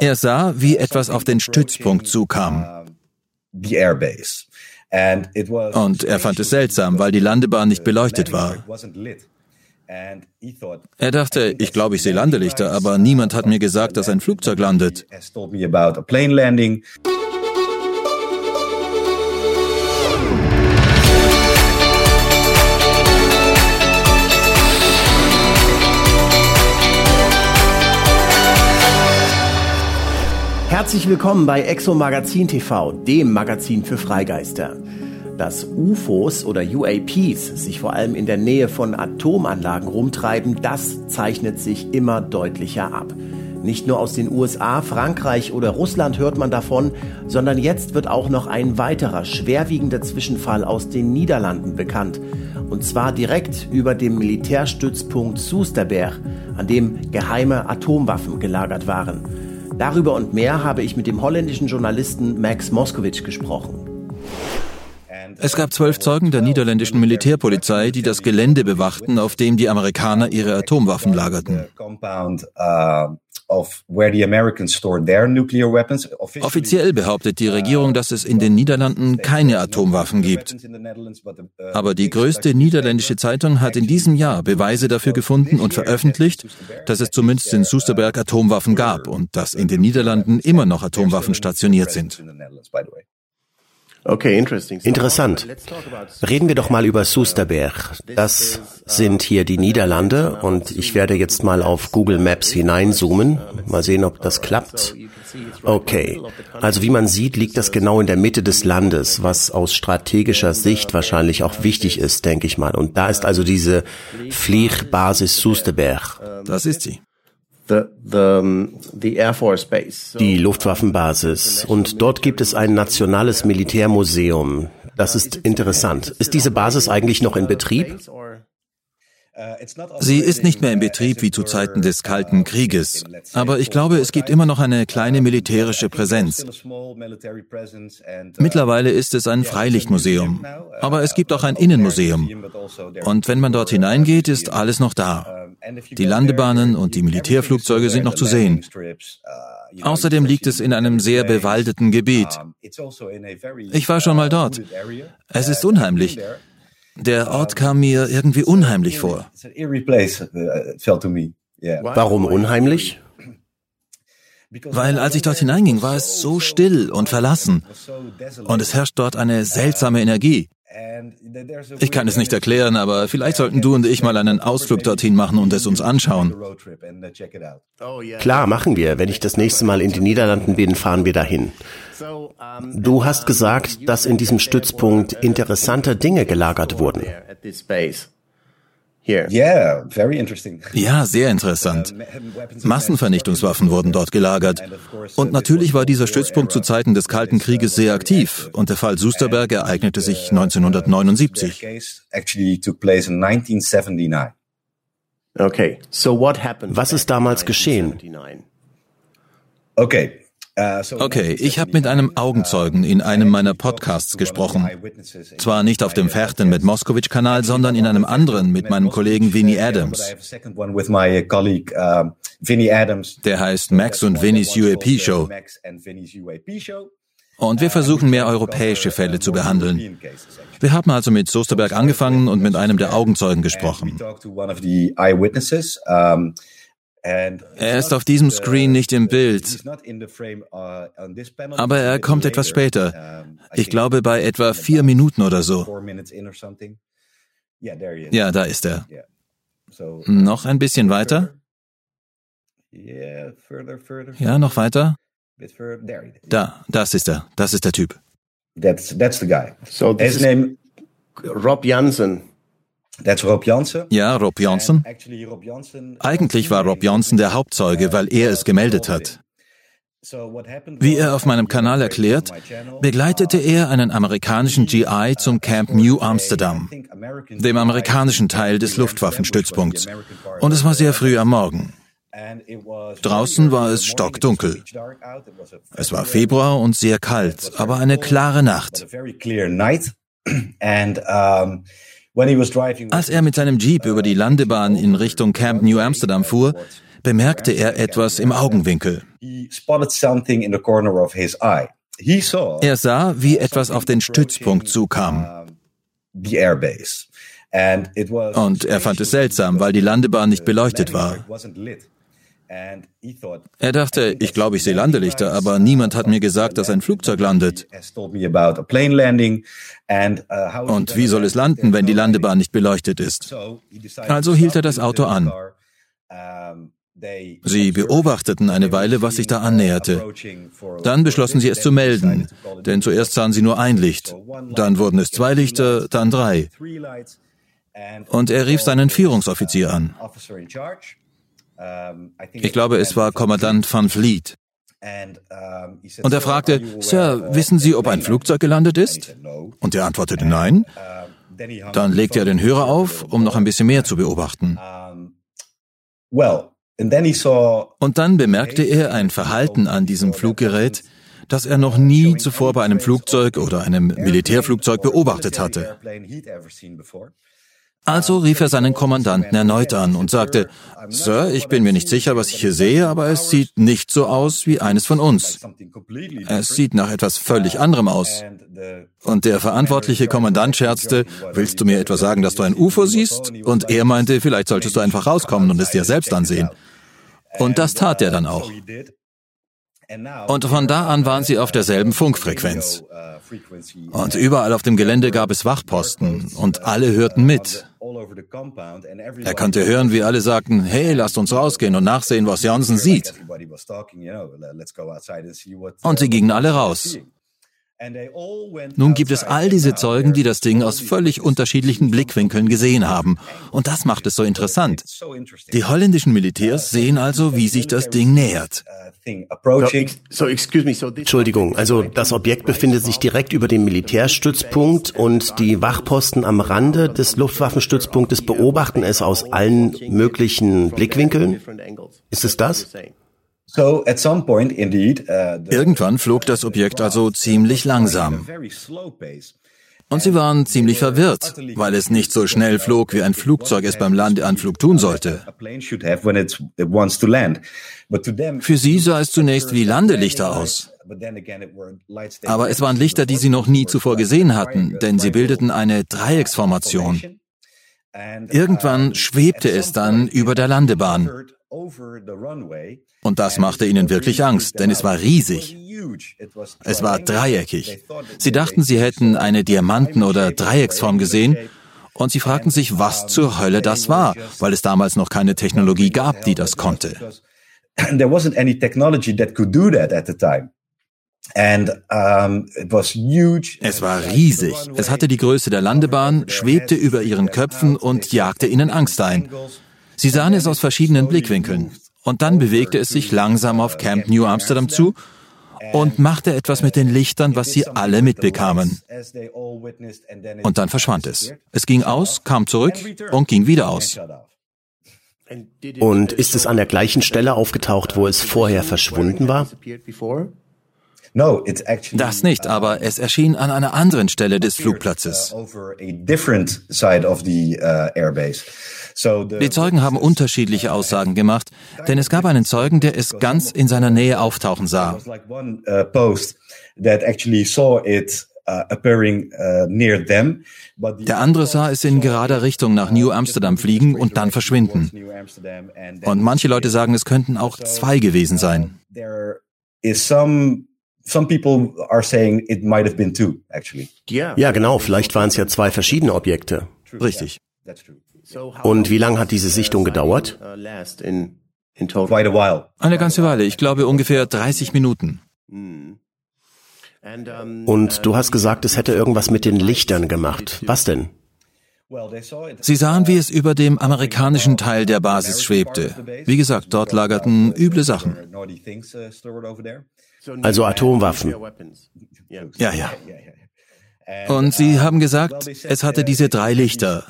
Er sah, wie etwas auf den Stützpunkt zukam. Und er fand es seltsam, weil die Landebahn nicht beleuchtet war. Er dachte, ich glaube, ich sehe Landelichter, aber niemand hat mir gesagt, dass ein Flugzeug landet. Herzlich willkommen bei Exo Magazin TV, dem Magazin für Freigeister. Dass UFOs oder UAPs sich vor allem in der Nähe von Atomanlagen rumtreiben, das zeichnet sich immer deutlicher ab. Nicht nur aus den USA, Frankreich oder Russland hört man davon, sondern jetzt wird auch noch ein weiterer schwerwiegender Zwischenfall aus den Niederlanden bekannt. Und zwar direkt über dem Militärstützpunkt Soesterberg, an dem geheime Atomwaffen gelagert waren. Darüber und mehr habe ich mit dem holländischen Journalisten Max Moskowitz gesprochen. Es gab zwölf Zeugen der niederländischen Militärpolizei, die das Gelände bewachten, auf dem die Amerikaner ihre Atomwaffen lagerten. Offiziell behauptet die Regierung, dass es in den Niederlanden keine Atomwaffen gibt. Aber die größte niederländische Zeitung hat in diesem Jahr Beweise dafür gefunden und veröffentlicht, dass es zumindest in Soesterberg Atomwaffen gab und dass in den Niederlanden immer noch Atomwaffen stationiert sind. Okay, Interessant. Reden wir doch mal über Soesterberg. Das sind hier die Niederlande und ich werde jetzt mal auf Google Maps hineinzoomen. Mal sehen, ob das klappt. Okay. Also wie man sieht, liegt das genau in der Mitte des Landes, was aus strategischer Sicht wahrscheinlich auch wichtig ist, denke ich mal. Und da ist also diese Fliegbasis Soesterberg. Das ist sie. Die Luftwaffenbasis. Und dort gibt es ein nationales Militärmuseum. Das ist interessant. Ist diese Basis eigentlich noch in Betrieb? Sie ist nicht mehr in Betrieb wie zu Zeiten des Kalten Krieges, aber ich glaube, es gibt immer noch eine kleine militärische Präsenz. Mittlerweile ist es ein Freilichtmuseum, aber es gibt auch ein Innenmuseum. Und wenn man dort hineingeht, ist alles noch da. Die Landebahnen und die Militärflugzeuge sind noch zu sehen. Außerdem liegt es in einem sehr bewaldeten Gebiet. Ich war schon mal dort. Es ist unheimlich. Der Ort kam mir irgendwie unheimlich vor. Warum unheimlich? Weil als ich dort hineinging, war es so still und verlassen. Und es herrscht dort eine seltsame Energie. Ich kann es nicht erklären, aber vielleicht sollten du und ich mal einen Ausflug dorthin machen und es uns anschauen. Klar, machen wir. Wenn ich das nächste Mal in die Niederlanden bin, fahren wir dahin. Du hast gesagt, dass in diesem Stützpunkt interessante Dinge gelagert wurden. Ja, sehr interessant. Massenvernichtungswaffen wurden dort gelagert. Und natürlich war dieser Stützpunkt zu Zeiten des Kalten Krieges sehr aktiv. Und der Fall Susterberg ereignete sich 1979. Okay, was ist damals geschehen? Okay, Okay, ich habe mit einem Augenzeugen in einem meiner Podcasts gesprochen. Zwar nicht auf dem Ferten mit Moskowitsch-Kanal, sondern in einem anderen mit meinem Kollegen Vinnie Adams. Der heißt Max und Vinnies UAP Show. Und wir versuchen mehr europäische Fälle zu behandeln. Wir haben also mit Sosterberg angefangen und mit einem der Augenzeugen gesprochen. Er ist auf diesem Screen nicht im Bild, aber er kommt etwas später. Ich glaube bei etwa vier Minuten oder so. Ja, da ist er. Noch ein bisschen weiter? Ja, noch weiter? Da, das ist er. Das ist der Typ. That's, that's the guy. So this is Rob Jansen. Ja, Rob Janssen. Eigentlich war Rob Janssen der Hauptzeuge, weil er es gemeldet hat. Wie er auf meinem Kanal erklärt, begleitete er einen amerikanischen GI zum Camp New Amsterdam, dem amerikanischen Teil des Luftwaffenstützpunkts. Und es war sehr früh am Morgen. Draußen war es stockdunkel. Es war Februar und sehr kalt, aber eine klare Nacht. Als er mit seinem Jeep über die Landebahn in Richtung Camp New Amsterdam fuhr, bemerkte er etwas im Augenwinkel. Er sah, wie etwas auf den Stützpunkt zukam. Und er fand es seltsam, weil die Landebahn nicht beleuchtet war. Er dachte, ich glaube, ich sehe Landelichter, aber niemand hat mir gesagt, dass ein Flugzeug landet. Und wie soll es landen, wenn die Landebahn nicht beleuchtet ist? Also hielt er das Auto an. Sie beobachteten eine Weile, was sich da annäherte. Dann beschlossen sie es zu melden, denn zuerst sahen sie nur ein Licht. Dann wurden es zwei Lichter, dann drei. Und er rief seinen Führungsoffizier an. Ich glaube, es war Kommandant van Vliet. Und er fragte, Sir, wissen Sie, ob ein Flugzeug gelandet ist? Und er antwortete nein. Dann legte er den Hörer auf, um noch ein bisschen mehr zu beobachten. Und dann bemerkte er ein Verhalten an diesem Fluggerät, das er noch nie zuvor bei einem Flugzeug oder einem Militärflugzeug beobachtet hatte. Also rief er seinen Kommandanten erneut an und sagte, Sir, ich bin mir nicht sicher, was ich hier sehe, aber es sieht nicht so aus wie eines von uns. Es sieht nach etwas völlig anderem aus. Und der verantwortliche Kommandant scherzte, willst du mir etwa sagen, dass du ein UFO siehst? Und er meinte, vielleicht solltest du einfach rauskommen und es dir selbst ansehen. Und das tat er dann auch. Und von da an waren sie auf derselben Funkfrequenz. Und überall auf dem Gelände gab es Wachposten und alle hörten mit. Er konnte hören, wie alle sagten, hey, lasst uns rausgehen und nachsehen, was Jansen sieht. Und sie gingen alle raus. Nun gibt es all diese Zeugen, die das Ding aus völlig unterschiedlichen Blickwinkeln gesehen haben. Und das macht es so interessant. Die holländischen Militärs sehen also, wie sich das Ding nähert. Entschuldigung, also das Objekt befindet sich direkt über dem Militärstützpunkt und die Wachposten am Rande des Luftwaffenstützpunktes beobachten es aus allen möglichen Blickwinkeln. Ist es das? Uh, Irgendwann flog das Objekt also ziemlich langsam. Und sie waren ziemlich verwirrt, weil es nicht so schnell flog, wie ein Flugzeug es beim Landeanflug tun sollte. Für sie sah es zunächst wie Landelichter aus. Aber es waren Lichter, die sie noch nie zuvor gesehen hatten, denn sie bildeten eine Dreiecksformation. Irgendwann schwebte es dann über der Landebahn. Und das machte ihnen wirklich Angst, denn es war riesig. Es war dreieckig. Sie dachten, sie hätten eine Diamanten- oder Dreiecksform gesehen und sie fragten sich, was zur Hölle das war, weil es damals noch keine Technologie gab, die das konnte. There wasn't any technology that could do that at the time. And, it was huge. Es war riesig. Es hatte die Größe der Landebahn, schwebte über ihren Köpfen und jagte ihnen Angst ein. Sie sahen es aus verschiedenen Blickwinkeln. Und dann bewegte es sich langsam auf Camp New Amsterdam zu und machte etwas mit den Lichtern, was sie alle mitbekamen. Und dann verschwand es. Es ging aus, kam zurück und ging wieder aus. Und ist es an der gleichen Stelle aufgetaucht, wo es vorher verschwunden war? Das nicht, aber es erschien an einer anderen Stelle des Flugplatzes. Die Zeugen haben unterschiedliche Aussagen gemacht, denn es gab einen Zeugen, der es ganz in seiner Nähe auftauchen sah. Der andere sah es in gerader Richtung nach New Amsterdam fliegen und dann verschwinden. Und manche Leute sagen, es könnten auch zwei gewesen sein. Ja, genau, vielleicht waren es ja zwei verschiedene Objekte. Richtig. Und wie lange hat diese Sichtung gedauert? Eine ganze Weile, ich glaube ungefähr 30 Minuten. Und du hast gesagt, es hätte irgendwas mit den Lichtern gemacht. Was denn? Sie sahen, wie es über dem amerikanischen Teil der Basis schwebte. Wie gesagt, dort lagerten üble Sachen. Also Atomwaffen. Ja, ja. Und sie haben gesagt, es hatte diese drei Lichter.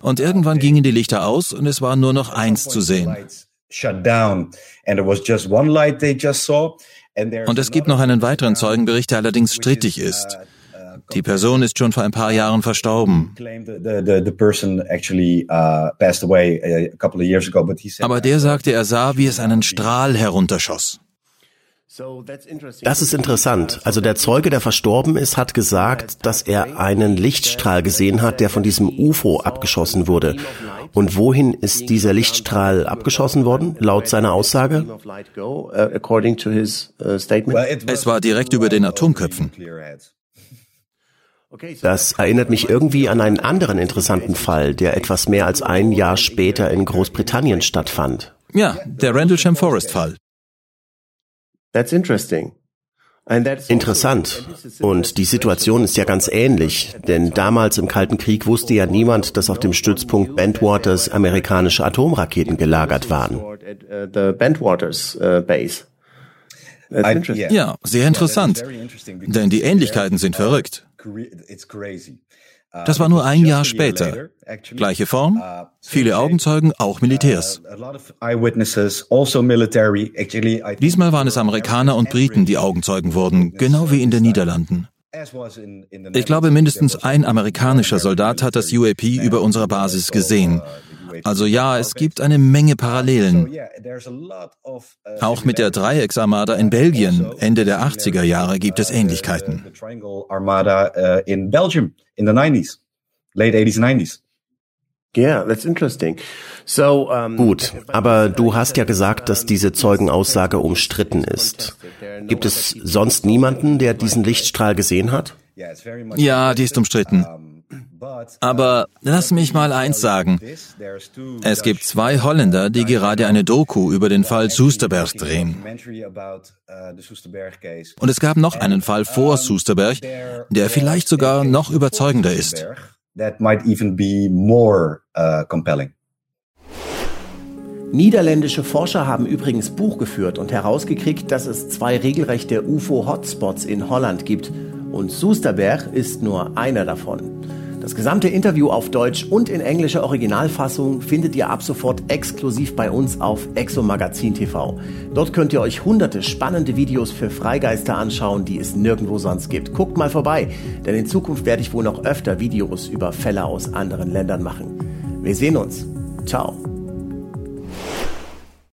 Und irgendwann gingen die Lichter aus und es war nur noch eins zu sehen. Und es gibt noch einen weiteren Zeugenbericht, der allerdings strittig ist. Die Person ist schon vor ein paar Jahren verstorben. Aber der sagte, er sah, wie es einen Strahl herunterschoss. Das ist interessant. Also der Zeuge, der verstorben ist, hat gesagt, dass er einen Lichtstrahl gesehen hat, der von diesem UFO abgeschossen wurde. Und wohin ist dieser Lichtstrahl abgeschossen worden, laut seiner Aussage? Es war direkt über den Atomköpfen. Das erinnert mich irgendwie an einen anderen interessanten Fall, der etwas mehr als ein Jahr später in Großbritannien stattfand. Ja, der Rendlesham Forest Fall. That's interesting. Interessant. Und die Situation ist ja ganz ähnlich, denn damals im Kalten Krieg wusste ja niemand, dass auf dem Stützpunkt Bentwaters amerikanische Atomraketen gelagert waren. Ja, sehr interessant. Denn die Ähnlichkeiten sind verrückt. Das war nur ein Jahr später. Gleiche Form, viele Augenzeugen, auch Militärs. Also Diesmal waren es Amerikaner und Briten, die Augenzeugen wurden, genau wie in den Niederlanden. Ich glaube, mindestens ein amerikanischer Soldat hat das UAP über unserer Basis gesehen. Also ja, es gibt eine Menge Parallelen. Auch mit der Dreiecksarmada in Belgien Ende der 80er Jahre gibt es Ähnlichkeiten. in Belgium in the 90s, late 80s 90s. Yeah, that's interesting. So, um, Gut, aber du hast ja gesagt, dass diese Zeugenaussage umstritten ist. Gibt es sonst niemanden, der diesen Lichtstrahl gesehen hat? Ja, die ist umstritten. Aber lass mich mal eins sagen. Es gibt zwei Holländer, die gerade eine Doku über den Fall Soesterberg drehen. Und es gab noch einen Fall vor Soesterberg, der vielleicht sogar noch überzeugender ist. Niederländische Forscher haben übrigens Buch geführt und herausgekriegt, dass es zwei regelrechte UFO-Hotspots in Holland gibt. Und Soesterberg ist nur einer davon. Das gesamte Interview auf Deutsch und in englischer Originalfassung findet ihr ab sofort exklusiv bei uns auf Exo Magazin TV. Dort könnt ihr euch hunderte spannende Videos für Freigeister anschauen, die es nirgendwo sonst gibt. Guckt mal vorbei, denn in Zukunft werde ich wohl noch öfter Videos über Fälle aus anderen Ländern machen. Wir sehen uns. Ciao.